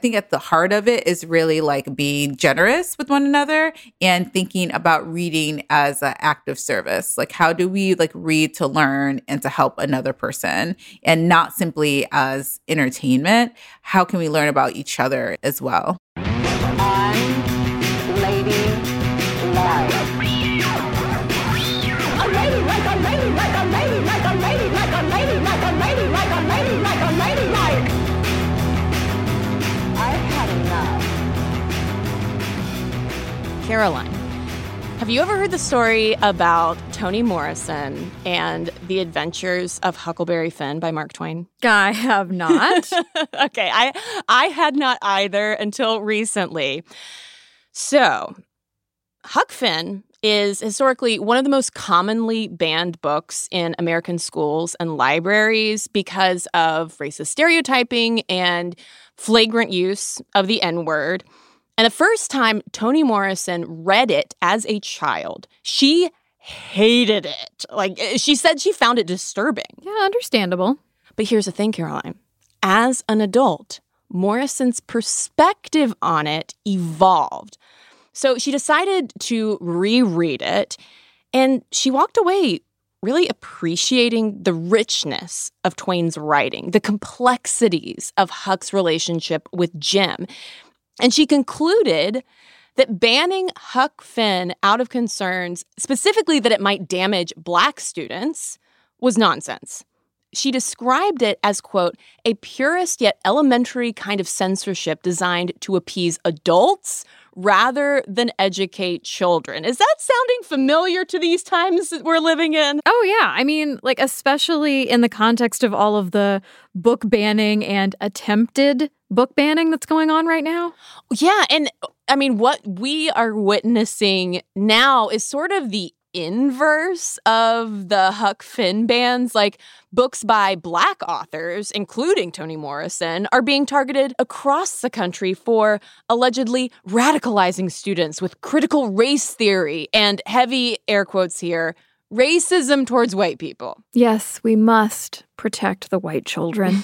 think at the heart of it is really like being generous with one another and thinking about reading as an act of service. Like, how do we like read to learn and to help another person and not simply as entertainment? How can we learn about each other as well? Caroline, have you ever heard the story about Toni Morrison and the Adventures of Huckleberry Finn by Mark Twain? I have not. okay, I I had not either until recently. So, Huck Finn is historically one of the most commonly banned books in American schools and libraries because of racist stereotyping and flagrant use of the N word. And the first time Toni Morrison read it as a child, she hated it. Like eh, she said she found it disturbing. Yeah, understandable. But here's the thing, Caroline. As an adult, Morrison's perspective on it evolved. So she decided to reread it, and she walked away really appreciating the richness of Twain's writing, the complexities of Huck's relationship with Jim. And she concluded that banning Huck Finn out of concerns, specifically that it might damage Black students, was nonsense. She described it as, quote, a purist yet elementary kind of censorship designed to appease adults rather than educate children. Is that sounding familiar to these times that we're living in? Oh, yeah. I mean, like, especially in the context of all of the book banning and attempted book banning that's going on right now. Yeah. And I mean, what we are witnessing now is sort of the inverse of the Huck Finn bans. Like books by Black authors, including Toni Morrison, are being targeted across the country for allegedly radicalizing students with critical race theory and heavy air quotes here racism towards white people. Yes, we must protect the white children.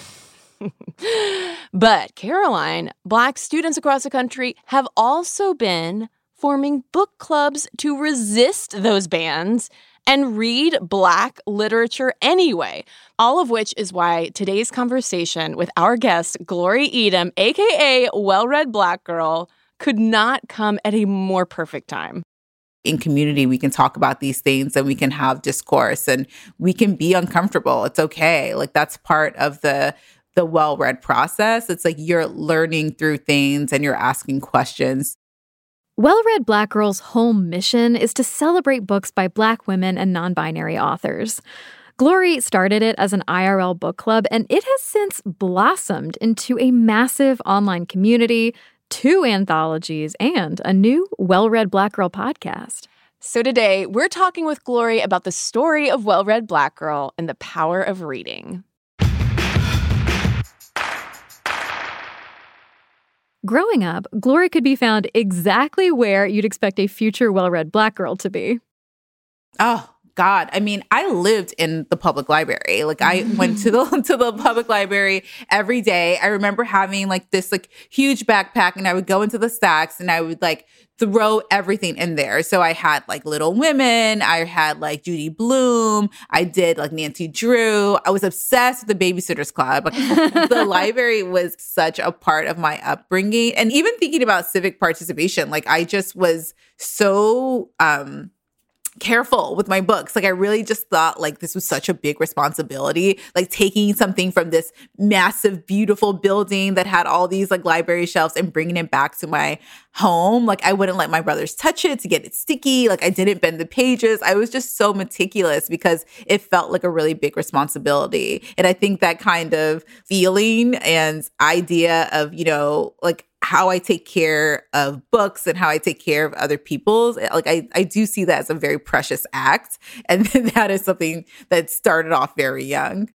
but Caroline, Black students across the country have also been forming book clubs to resist those bans and read Black literature anyway. All of which is why today's conversation with our guest, Glory Edim, AKA Well Read Black Girl, could not come at a more perfect time. In community, we can talk about these things and we can have discourse and we can be uncomfortable. It's okay. Like, that's part of the the well read process. It's like you're learning through things and you're asking questions. Well Read Black Girl's whole mission is to celebrate books by Black women and non binary authors. Glory started it as an IRL book club, and it has since blossomed into a massive online community, two anthologies, and a new Well Read Black Girl podcast. So today, we're talking with Glory about the story of Well Read Black Girl and the power of reading. Growing up, Glory could be found exactly where you'd expect a future well read black girl to be. Oh, God. I mean, I lived in the public library. Like I went to the to the public library every day. I remember having like this like huge backpack and I would go into the stacks and I would like throw everything in there. So I had like Little Women, I had like Judy Blume, I did like Nancy Drew. I was obsessed with the Babysitters Club. Like, the library was such a part of my upbringing and even thinking about civic participation, like I just was so um careful with my books. Like I really just thought like this was such a big responsibility, like taking something from this massive beautiful building that had all these like library shelves and bringing it back to my home. Like I wouldn't let my brothers touch it to get it sticky. Like I didn't bend the pages. I was just so meticulous because it felt like a really big responsibility. And I think that kind of feeling and idea of, you know, like how I take care of books and how I take care of other people's. Eh, like I, I do see that as a very precious act. And that is something that started off very young.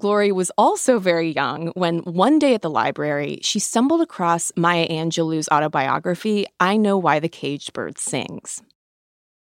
Glory was also very young when one day at the library, she stumbled across Maya Angelou's autobiography, I Know Why the Caged Bird Sings.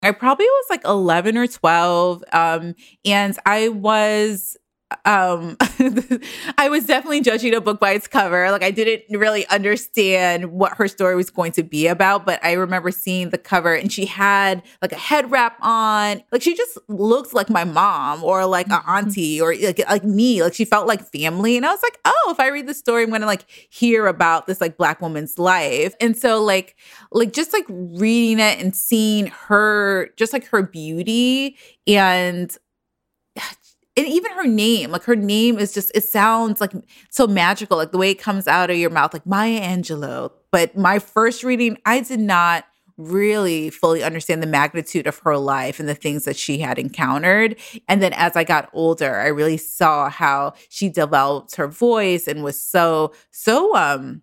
I probably was like 11 or 12. Um, and I was um I was definitely judging a book by its cover. Like I didn't really understand what her story was going to be about, but I remember seeing the cover and she had like a head wrap on. Like she just looked like my mom or like an mm-hmm. auntie or like like me. Like she felt like family. And I was like, "Oh, if I read the story, I'm going to like hear about this like black woman's life." And so like like just like reading it and seeing her just like her beauty and and even her name, like her name is just, it sounds like so magical, like the way it comes out of your mouth, like Maya Angelou. But my first reading, I did not really fully understand the magnitude of her life and the things that she had encountered. And then as I got older, I really saw how she developed her voice and was so, so, um,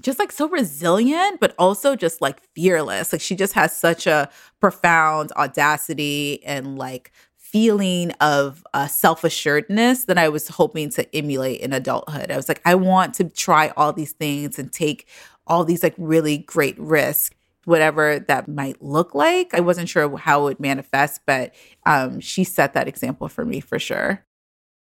just like so resilient, but also just like fearless. Like she just has such a profound audacity and like feeling of uh, self assuredness that I was hoping to emulate in adulthood. I was like, I want to try all these things and take all these like really great risks, whatever that might look like. I wasn't sure how it would manifest, but um, she set that example for me for sure.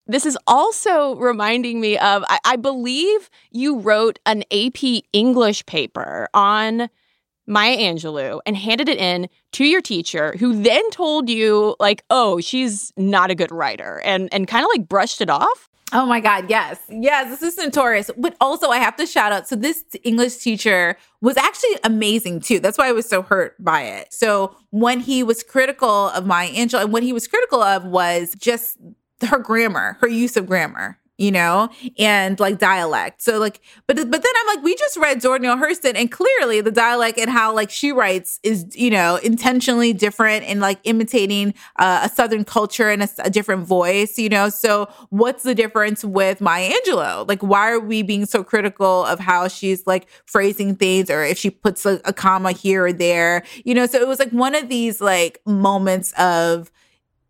This is also reminding me of, I, I believe you wrote an AP English paper on Maya Angelou and handed it in to your teacher who then told you like, "Oh, she's not a good writer." And and kind of like brushed it off? Oh my God, yes. Yes, this is notorious. But also, I have to shout out. So, this English teacher was actually amazing too. That's why I was so hurt by it. So, when he was critical of Maya Angelou, and what he was critical of was just her grammar, her use of grammar you know, and like dialect. So like, but but then I'm like, we just read Zora Neale Hurston, and clearly the dialect and how like she writes is you know intentionally different and like imitating uh, a Southern culture and a, a, different voice, you know. So what's the difference with Maya Angelou? Like, why are we being so critical of how she's like phrasing things, or if she puts a, a comma here or there, you know? So it was like one of these like moments of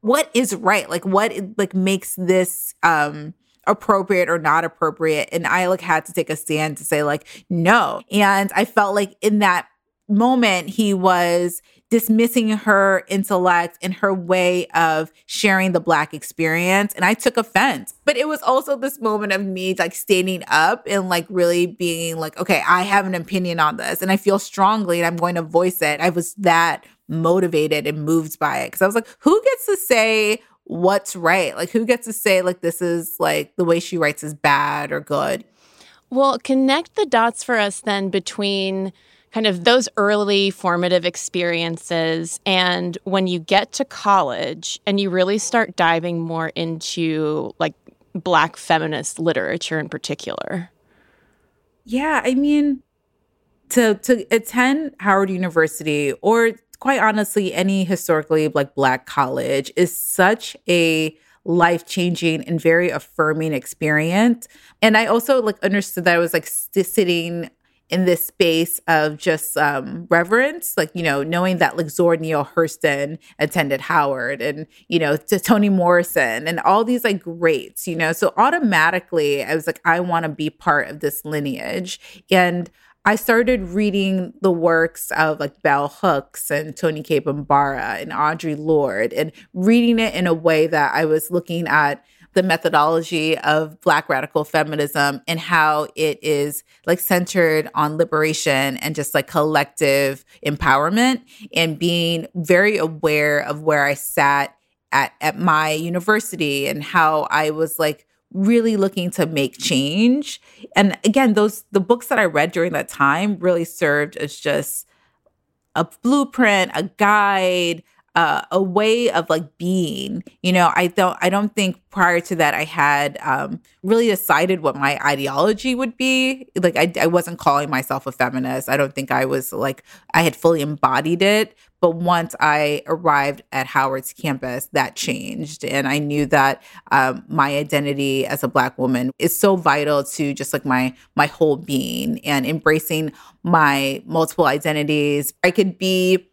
what is right, like what like makes this um appropriate or not appropriate. And I like had to take a stand to say, like, no. And I felt like in that moment, he was dismissing her intellect and her way of sharing the black experience and i took offense but it was also this moment of me like standing up and like really being like okay i have an opinion on this and i feel strongly and i'm going to voice it i was that motivated and moved by it because i was like who gets to say what's right. Like, who gets to say, like, this is like the way she writes is bad or good? Well, connect the dots for us then between kind of those early formative experiences and when you get to college and you really start diving more into like black feminist literature in particular. Yeah, I mean to to attend Howard University or quite honestly, any historically like black college is such a life changing and very affirming experience. And I also like understood that I was like st- sitting in this space of just um, reverence, like, you know, knowing that like Zora Neale Hurston attended Howard and, you know, to Toni Morrison and all these like greats, you know. So automatically I was like, I want to be part of this lineage. And I started reading the works of like Bell Hooks and Cade Bambara and Audre Lorde and reading it in a way that I was looking at the methodology of Black radical feminism and how it is like centered on liberation and just like collective empowerment and being very aware of where I sat at, at my university and how I was like really looking to make change. And again, those the books that I read during that time really served as just a blueprint, a guide, uh, a way of like being. You know, I don't I don't think prior to that I had um, really decided what my ideology would be. Like I, I wasn't calling myself a feminist. I don't think I was like I had fully embodied it. But once I arrived at Howard's campus, that changed, and I knew that um, my identity as a Black woman is so vital to just like my my whole being and embracing my multiple identities. I could be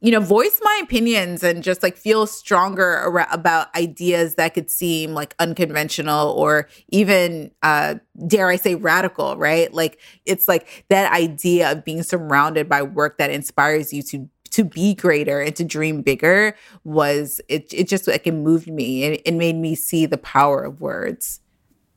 you know, voice my opinions and just like feel stronger ar- about ideas that could seem like unconventional or even, uh, dare I say, radical, right? Like it's like that idea of being surrounded by work that inspires you to to be greater and to dream bigger was it it just like it moved me and it made me see the power of words.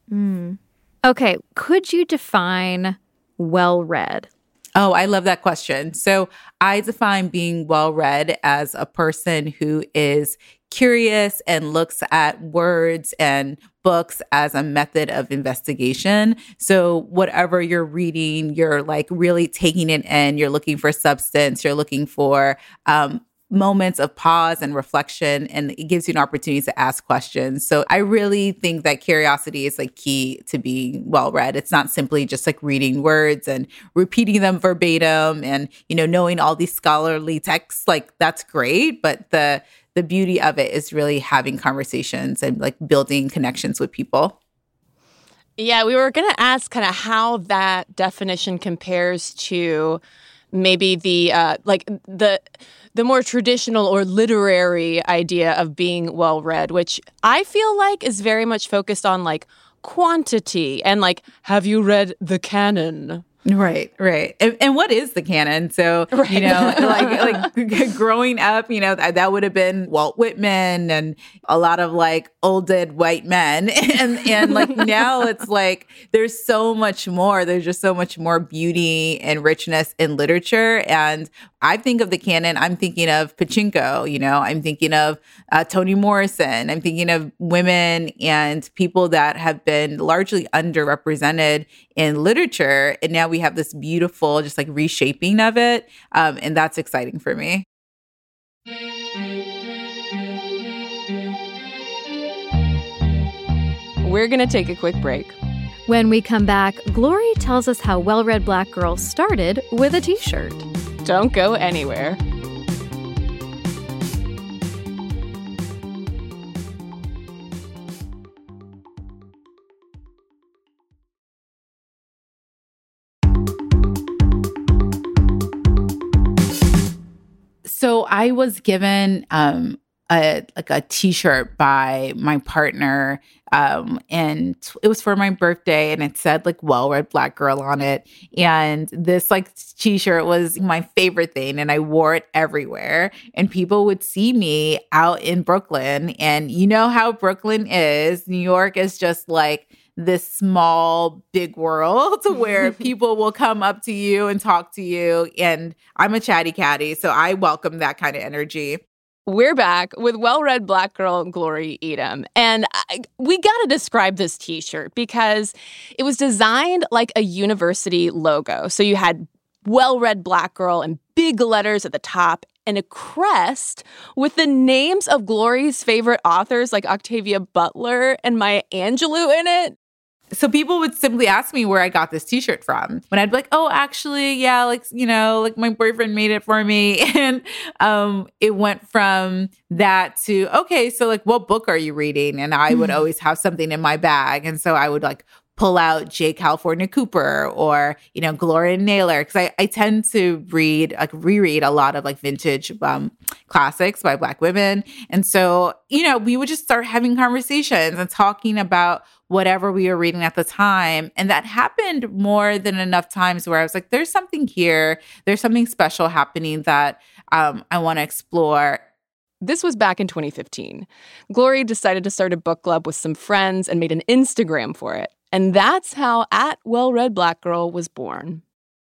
Mm. Okay, could you define well read? Oh, I love that question. So I define being well read as a person who is curious and looks at words and books as a method of investigation. So, whatever you're reading, you're like really taking it in, you're looking for substance, you're looking for um, moments of pause and reflection and it gives you an opportunity to ask questions. So I really think that curiosity is like key to being well read. It's not simply just like reading words and repeating them verbatim and you know knowing all these scholarly texts like that's great, but the the beauty of it is really having conversations and like building connections with people. Yeah, we were going to ask kind of how that definition compares to maybe the uh like the the more traditional or literary idea of being well read, which I feel like is very much focused on like quantity and like, have you read the canon? Right, right. And, and, what is the canon? So, right. you know, like like growing up, you know, that, that would have been Walt Whitman and a lot of like old dead white men. And and like now it's like there's so much more. There's just so much more beauty and richness in literature. And I think of the canon, I'm thinking of Pachinko, you know, I'm thinking of uh, Toni Morrison, I'm thinking of women and people that have been largely underrepresented in literature. And now we have this beautiful, just like reshaping of it. Um, and that's exciting for me. We're going to take a quick break. When we come back, Glory tells us how Well Read Black girls started with a t shirt. Don't go anywhere. So I was given um, a like a t-shirt by my partner um and it was for my birthday and it said like well read black girl on it. And this like t-shirt was my favorite thing and I wore it everywhere. And people would see me out in Brooklyn and you know how Brooklyn is. New York is just like this small big world where people will come up to you and talk to you and I'm a chatty catty so I welcome that kind of energy we're back with well read black girl Glory Edim. And I, we got to describe this t shirt because it was designed like a university logo. So you had well read black girl in big letters at the top and a crest with the names of Glory's favorite authors like Octavia Butler and Maya Angelou in it so people would simply ask me where I got this t-shirt from. When I'd be like, "Oh, actually, yeah, like, you know, like my boyfriend made it for me." And um it went from that to, "Okay, so like what book are you reading?" And I would mm-hmm. always have something in my bag, and so I would like pull out J. California Cooper or, you know, Gloria Naylor. Cause I, I tend to read, like reread a lot of like vintage um, classics by Black women. And so, you know, we would just start having conversations and talking about whatever we were reading at the time. And that happened more than enough times where I was like, there's something here, there's something special happening that um, I want to explore. This was back in 2015. Glory decided to start a book club with some friends and made an Instagram for it. And that's how at Well Read Black Girl was born.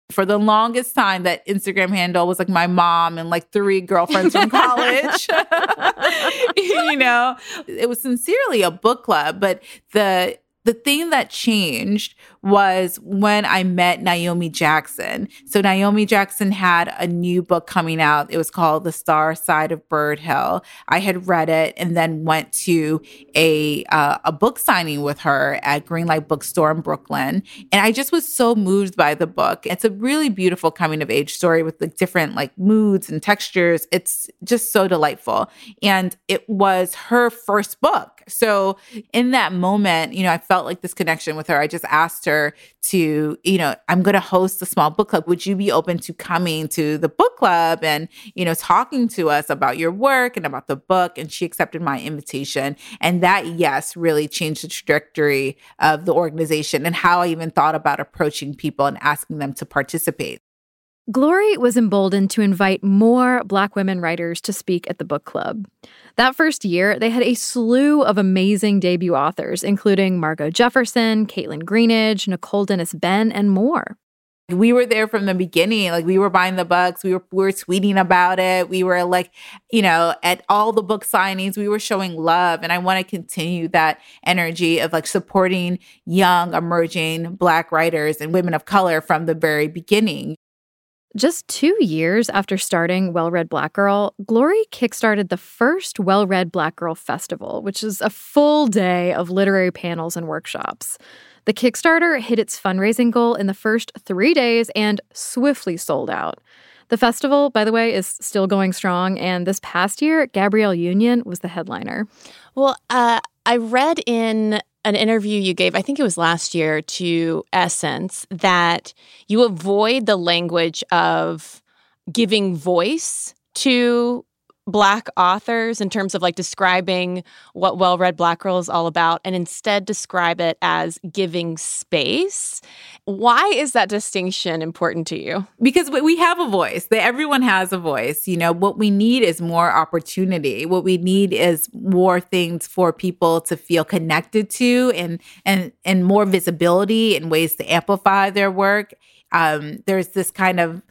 For the longest time, that Instagram handle was like my mom and like three girlfriends from college. you know, it was sincerely a book club, but the the thing that changed was when I met Naomi Jackson. So Naomi Jackson had a new book coming out. It was called The Star Side of Bird Hill. I had read it and then went to a uh, a book signing with her at Greenlight Bookstore in Brooklyn, and I just was so moved by the book. It's a really beautiful coming of age story with like different like moods and textures. It's just so delightful, and it was her first book. So in that moment, you know, I felt like this connection with her. I just asked her to, you know, I'm going to host a small book club. Would you be open to coming to the book club and, you know, talking to us about your work and about the book? And she accepted my invitation. And that, yes, really changed the trajectory of the organization and how I even thought about approaching people and asking them to participate. Glory was emboldened to invite more Black women writers to speak at the book club. That first year, they had a slew of amazing debut authors, including Margo Jefferson, Kaitlyn Greenidge, Nicole Dennis Benn, and more. We were there from the beginning. Like we were buying the books, we were we were tweeting about it. We were like, you know, at all the book signings, we were showing love. And I want to continue that energy of like supporting young, emerging black writers and women of color from the very beginning. Just two years after starting Well Read Black Girl, Glory kickstarted the first Well Read Black Girl Festival, which is a full day of literary panels and workshops. The Kickstarter hit its fundraising goal in the first three days and swiftly sold out. The festival, by the way, is still going strong, and this past year, Gabrielle Union was the headliner. Well, uh, I read in an interview you gave, I think it was last year, to Essence that you avoid the language of giving voice to black authors in terms of like describing what well read black girl is all about and instead describe it as giving space why is that distinction important to you? Because we have a voice. That everyone has a voice you know? What we need is more opportunity. What we need is more things for people to feel connected to and and and more visibility and ways to amplify their work. Um there's this kind of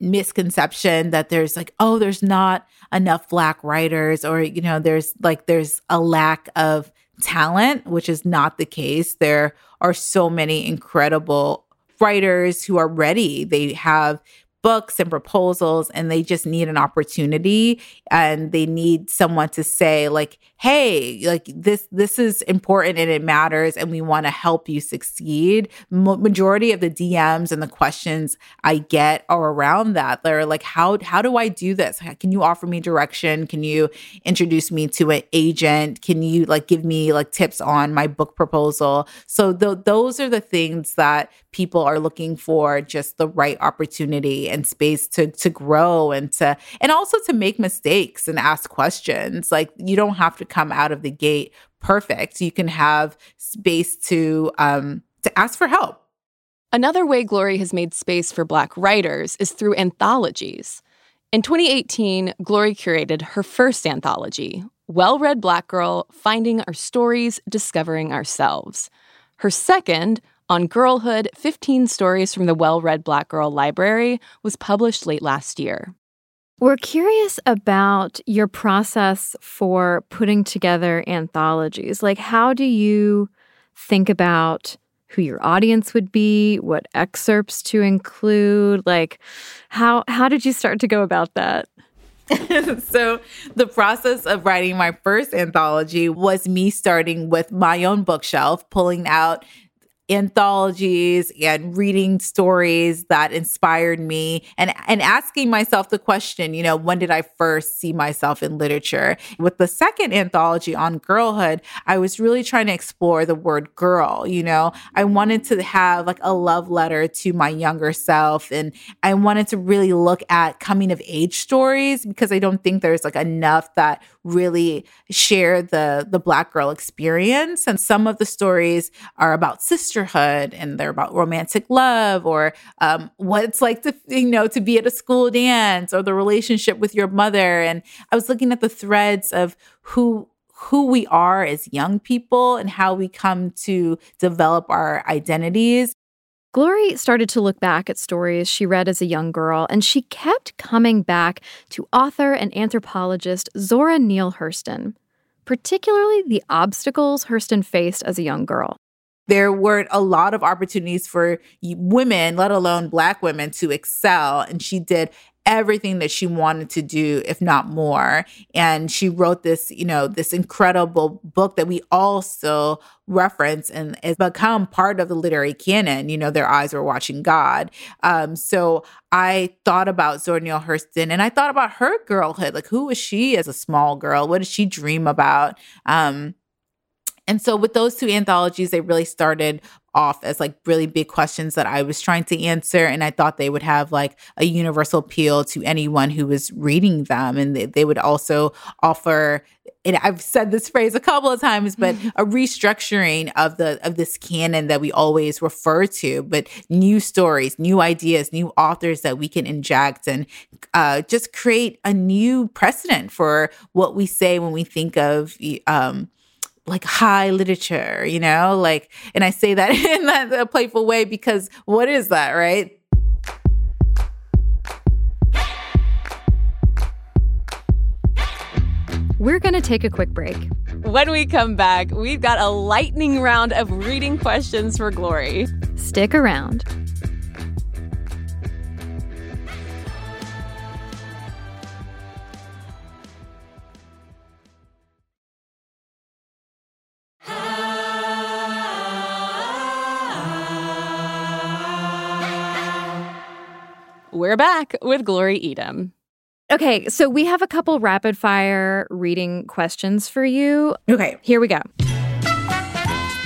misconception that there's like oh there's not enough black writers or you know there's like there's a lack of talent which is not the case. There are so many incredible writers who are ready. They have books and proposals and they just need an opportunity and they need someone to say like hey like this this is important and it matters and we want to help you succeed. Majority of the dms and the questions i get are around that. They're like how how do i do this? Can you offer me direction? Can you introduce me to an agent? Can you like give me like tips on my book proposal? So th- those are the things that people are looking for just the right opportunity and space to to grow and to and also to make mistakes and ask questions. Like you don't have to come out of the gate perfect. You can have space to um to ask for help. Another way Glory has made space for Black writers is through anthologies. In 2018, Glory curated her first anthology, Well Read Black Girl Finding Our Stories, Discovering Ourselves. Her second, on Girlhood 15 Stories from the Well Read Black Girl Library, was published late last year. We're curious about your process for putting together anthologies. Like, how do you think about who your audience would be, what excerpts to include? Like, how how did you start to go about that? so the process of writing my first anthology was me starting with my own bookshelf pulling out anthologies and reading stories that inspired me and and asking myself the question you know when did i first see myself in literature? With the second anthology on girlhood i was really trying to explore the word girl you know? I wanted to have like a love letter to my younger self and i wanted to really look at coming of age stories because i don't think there's like enough that really share the the black girl experience. And some of the stories are about sisterhood and they're about romantic love or um, what it's like to you know to be at a school dance or the relationship with your mother. And i was looking at the threads of who who we are as young people and how we come to develop our identities Glory started to look back at stories she read as a young girl, and she kept coming back to author and anthropologist Zora Neale Hurston, particularly the obstacles Hurston faced as a young girl. There weren't a lot of opportunities for women, let alone Black women, to excel. And she did everything that she wanted to do, if not more. And she wrote this, you know, this incredible book that we all still reference and has become part of the literary canon. You know, their eyes were watching God. Um, so I thought about Zora Neale Hurston and I thought about her girlhood. Like, who was she as a small girl? What did she dream about? Um, and so with those two anthologies, they really started off as like really big questions that I was trying to answer. And I thought they would have like a universal appeal to anyone who was reading them. And they, they would also offer and I've said this phrase a couple of times, but a restructuring of the of this canon that we always refer to, but new stories, new ideas, new authors that we can inject and uh, just create a new precedent for what we say when we think of um, like high literature, you know, like, and I say that in that playful way because what is that, right? We're going to take a quick break. When we come back, we've got a lightning round of reading questions for Glory. Stick around. We're back with Glory Edim. Okay, so we have a couple rapid fire reading questions for you. Okay. Here we go.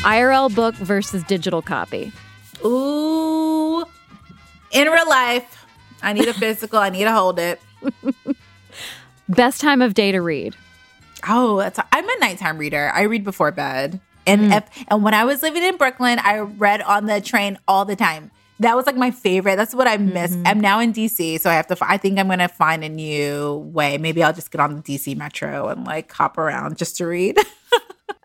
IRL book versus digital copy. Ooh. In real life, I need a physical, I need to hold it. Best time of day to read. Oh, that's I'm a nighttime reader. I read before bed. And Mm. if, and when I was living in Brooklyn, I read on the train all the time. That was like my favorite. That's what I miss. Mm-hmm. I'm now in DC, so I have to. I think I'm gonna find a new way. Maybe I'll just get on the DC Metro and like hop around just to read.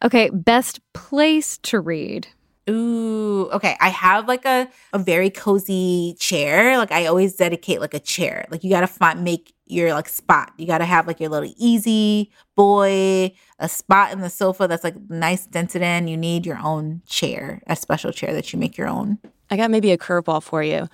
Okay, best place to read. Ooh, okay. I have like a, a very cozy chair. Like I always dedicate like a chair. Like you gotta find make your like spot. You gotta have like your little easy boy, a spot in the sofa that's like nice dented in. You need your own chair, a special chair that you make your own. I got maybe a curveball for you.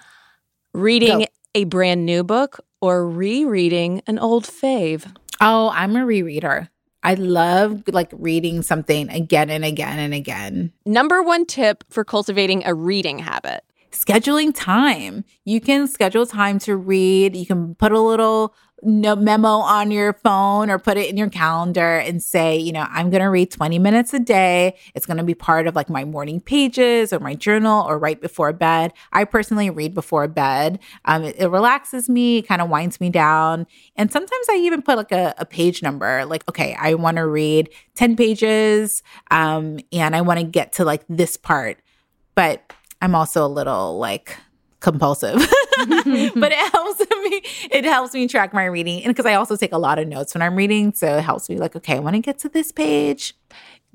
Reading Go. a brand new book or rereading an old fave? Oh, I'm a rereader. I love like reading something again and again and again. Number one tip for cultivating a reading habit. scheduling time. You can schedule time to read. You can put a little no memo on your phone or put it in your calendar and say, you know, I'm going to read 20 minutes a day. It's going to be part of like my morning pages or my journal or right before bed. I personally read before bed. Um, it, it relaxes me, kind of winds me down. And sometimes I even put like a, a page number, like, okay, I want to read 10 pages um, and I want to get to like this part. But I'm also a little like compulsive. but it helps me it helps me track my reading and because I also take a lot of notes when I'm reading, so it helps me like okay, I want to get to this page.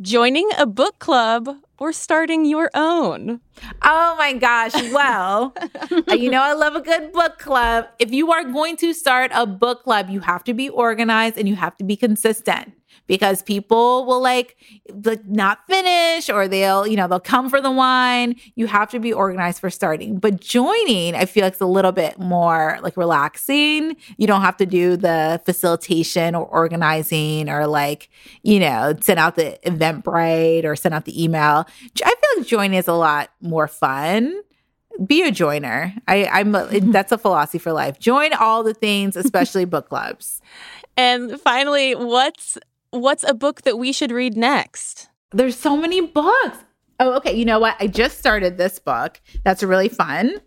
Joining a book club or starting your own. Oh my gosh. Well, you know, I love a good book club. If you are going to start a book club, you have to be organized and you have to be consistent because people will like, like not finish or they'll, you know, they'll come for the wine. You have to be organized for starting. But joining, I feel like it's a little bit more like relaxing. You don't have to do the facilitation or organizing or like, you know, send out the Eventbrite or send out the email. I feel like joining is a lot more fun. Be a joiner. I, I'm a, that's a philosophy for life. Join all the things, especially book clubs. And finally, what's what's a book that we should read next? There's so many books. Oh, okay. You know what? I just started this book. That's really fun.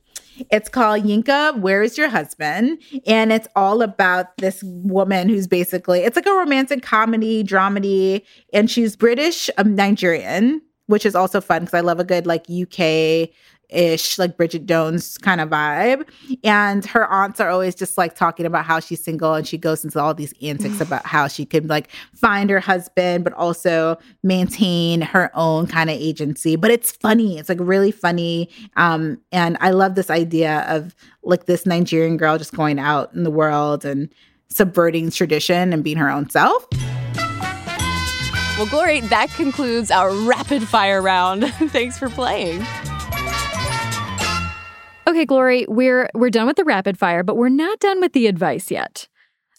It's called Yinka, Where is Your Husband? And it's all about this woman who's basically, it's like a romantic comedy, dramedy, and she's British, um, Nigerian, which is also fun because I love a good like UK ish, like Bridget Jones kind of vibe. And her aunts are always just like talking about how she's single and she goes into all these antics about how she could like find her husband, but also maintain her own kind of agency. But it's funny. It's like really funny. Um, and I love this idea of like this Nigerian girl just going out in the world and subverting tradition and being her own self. Well, Glory, that concludes our rapid fire round. Thanks for playing. Okay, Glory, we're we're done with the rapid fire, but we're not done with the advice yet.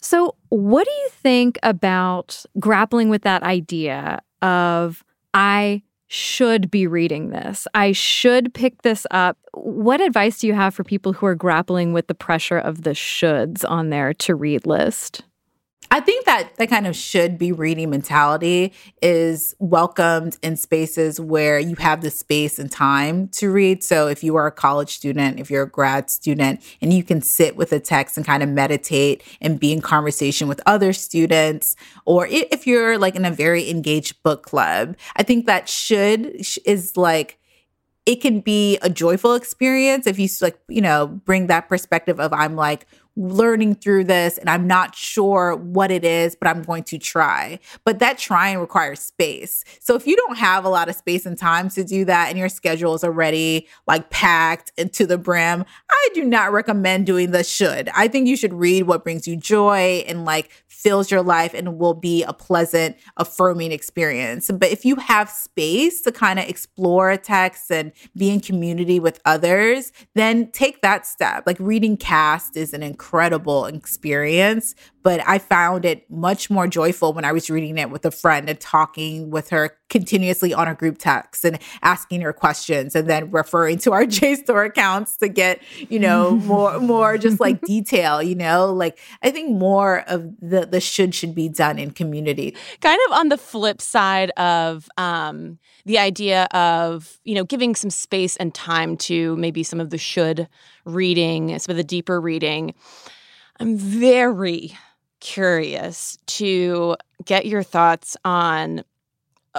So, what do you think about grappling with that idea of I should be reading this. I should pick this up. What advice do you have for people who are grappling with the pressure of the shoulds on their to read list? I think that that kind of should be reading mentality is welcomed in spaces where you have the space and time to read. So if you are a college student, if you're a grad student, and you can sit with a text and kind of meditate and be in conversation with other students, or if you're like in a very engaged book club, I think that should is like it can be a joyful experience if you like you know bring that perspective of i'm like learning through this and I'm not sure what it is, but I'm going to try. But that trying requires space. So if you don't have a lot of space and time to do that and your schedule is already like packed to the brim, I do not recommend doing the should. I think you should read what brings you joy and like fills your life and will be a pleasant, affirming experience. But if you have space to kind of explore text and be in community with others, then take that step. Like reading cast is an incredible incredible experience, but I found it much more joyful when I was reading it with a friend and talking with her continuously on our group text and asking her questions and then referring to our JSTOR accounts to get, you know, more more just like detail, you know? Like I think more of the the should should be done in community. Kind of on the flip side of um the idea of, you know, giving some space and time to maybe some of the should reading, some of the deeper reading. I'm very curious to get your thoughts on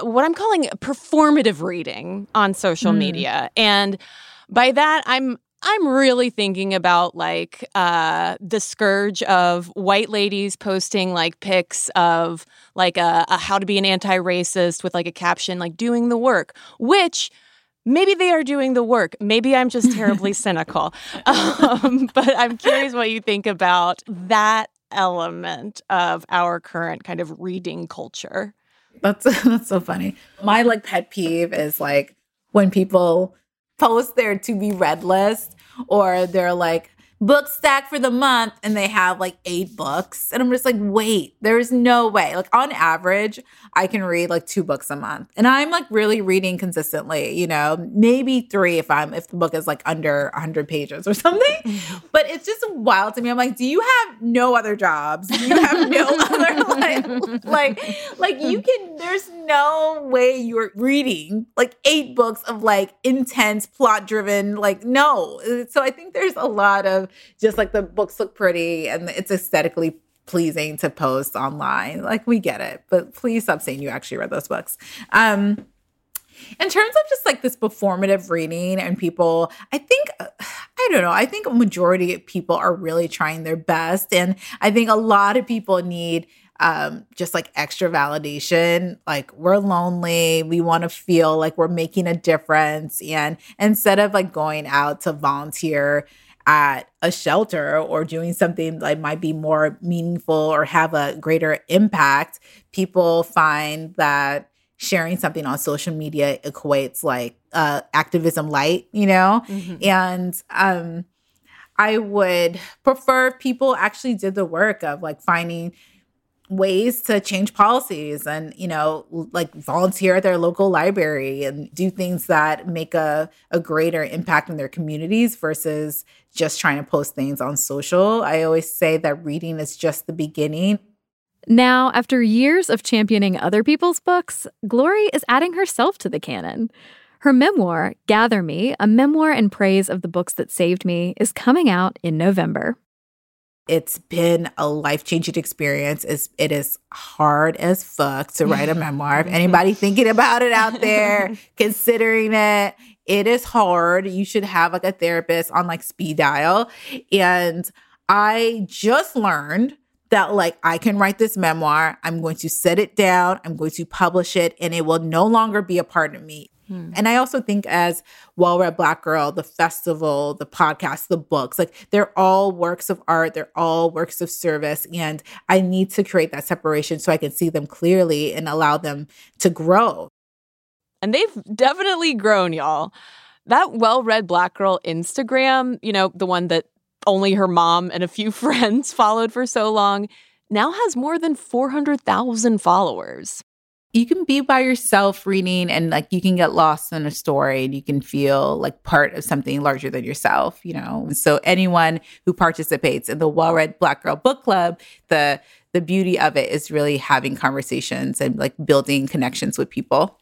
what I'm calling performative reading on social mm. media. And by that, I'm I'm really thinking about like uh, the scourge of white ladies posting like pics of like a, a how to be an anti-racist with like a caption like doing the work, which maybe they are doing the work. Maybe I'm just terribly cynical. Um, but I'm curious what you think about that element of our current kind of reading culture. That's that's so funny. My like pet peeve is like when people post their to be read list or they're like book stack for the month and they have like eight books. And I'm just like, wait, there's no way. Like on average, I can read like two books a month. And I'm like really reading consistently, you know, maybe three if I'm if the book is like under 100 pages or something. but it's just wild to me. I'm like, do you have no other jobs? Do you have no other like like like you can there's no way you're reading like eight books of like intense plot driven like no. So I think there's a lot of just like the books look pretty and it's aesthetically pleasing to post online. Like we get it, but please stop saying you actually read those books. Um in terms of just like this performative reading and people, I think I don't know, I think a majority of people are really trying their best and I think a lot of people need um, just like extra validation. Like we're lonely, we want to feel like we're making a difference. And instead of like going out to volunteer at a shelter or doing something that might be more meaningful or have a greater impact, people find that sharing something on social media equates like uh, activism light, you know? Mm-hmm. And um, I would prefer if people actually did the work of like finding ways to change policies and you know like volunteer at their local library and do things that make a, a greater impact in their communities versus just trying to post things on social. I always say that reading is just the beginning. Now after years of championing other people's books glory is adding herself to the canon. Her memoir gather me a memoir in praise of the books that saved me is coming out in november it's been a life changing experience. It's, it is hard as fuck to write a memoir. If anybody thinking about it out there, considering it, it is hard. You should have like a therapist on like speed dial. And I just learned that like I can write this memoir. I'm going to set it down. I'm going to publish it and it will no longer be a part of me. Hmm. And I also think as Well Read Black Girl, the festival, the podcast, the books, like they're all works of art, they're all works of service. And I need to create that separation so I can see them clearly and allow them to grow. And they've definitely grown, y'all. That Well Read Black Girl Instagram, you know, the one that only her mom and a few friends followed for so long, now has more than 400,000 followers you can be by yourself reading and like you can get lost in a story and you can feel like part of something larger than yourself, you know. So anyone who participates in the well-read Black Girl Book Club, the the the beauty of it is really having conversations and like building connections with people.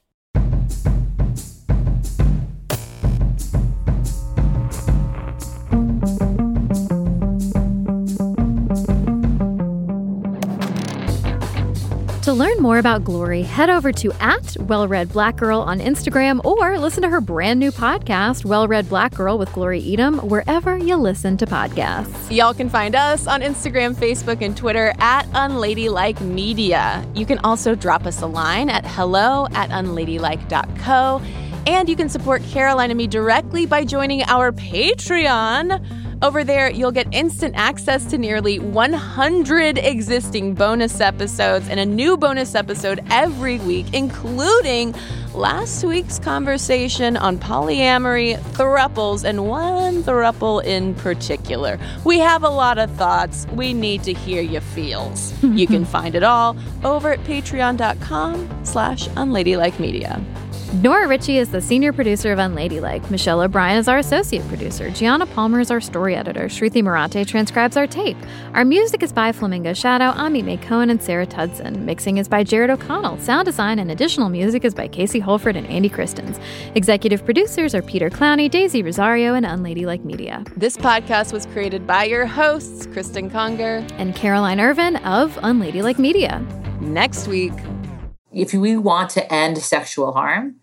Learn more about Glory, head over to at Well Read Black Girl on Instagram or listen to her brand new podcast, Well Read Black Girl with Glory Edim, wherever you listen to podcasts. Y'all can find us on Instagram, Facebook, and Twitter at Unladylike Media. You can also drop us a line at hello at unladylike.co. And you can support Caroline and me directly by joining our Patreon. Over there, you'll get instant access to nearly 100 existing bonus episodes and a new bonus episode every week, including last week's conversation on polyamory, thruples, and one thruple in particular. We have a lot of thoughts. We need to hear your feels. you can find it all over at patreon.com slash unladylike media. Nora Ritchie is the senior producer of Unladylike. Michelle O'Brien is our associate producer. Gianna Palmer is our story editor. Shruti Marante transcribes our tape. Our music is by Flamingo Shadow, Ami May Cohen, and Sarah Tudzin. Mixing is by Jared O'Connell. Sound design and additional music is by Casey Holford and Andy Christens. Executive producers are Peter Clowney, Daisy Rosario, and Unladylike Media. This podcast was created by your hosts, Cristen Conger and Caroline Ervin of Unladylike Media. Next week, if we want to end sexual harm,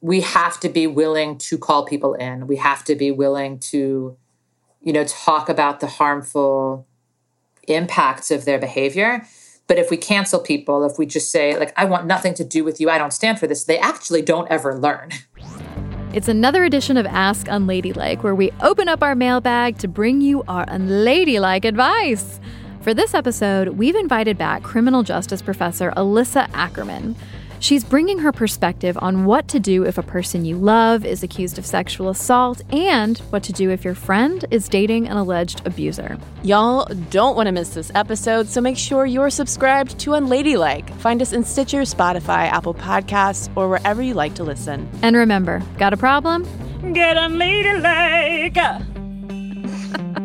we have to be willing to call people in. We have to be willing to, you know, talk about the harmful impacts of their behavior. But if we cancel people, if we just say, like, I want nothing to do with you, I don't stand for this, they actually don't ever learn. It's another edition of Ask Unladylike, where we open up our mailbag to bring you our unladylike advice. For this episode, we've invited back criminal justice professor Alissa Ackerman. She's bringing her perspective on what to do if a person you love is accused of sexual assault and what to do if your friend is dating an alleged abuser. Y'all don't want to miss this episode, so make sure you're subscribed to Unladylike. Find us in Stitcher, Spotify, Apple Podcasts, or wherever you like to listen. And remember, got a problem? Get unladylike!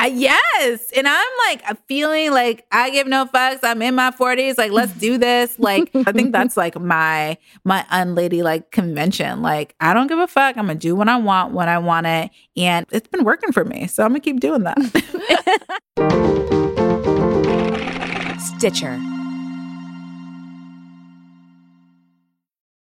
I, yes. And I'm like feeling like I give no fucks. I'm in my 40s. Like, let's do this. Like, I think that's like my my unladylike convention. Like, I don't give a fuck. I'm gonna do what I want when I want it. And it's been working for me. So I'm gonna keep doing that. Stitcher.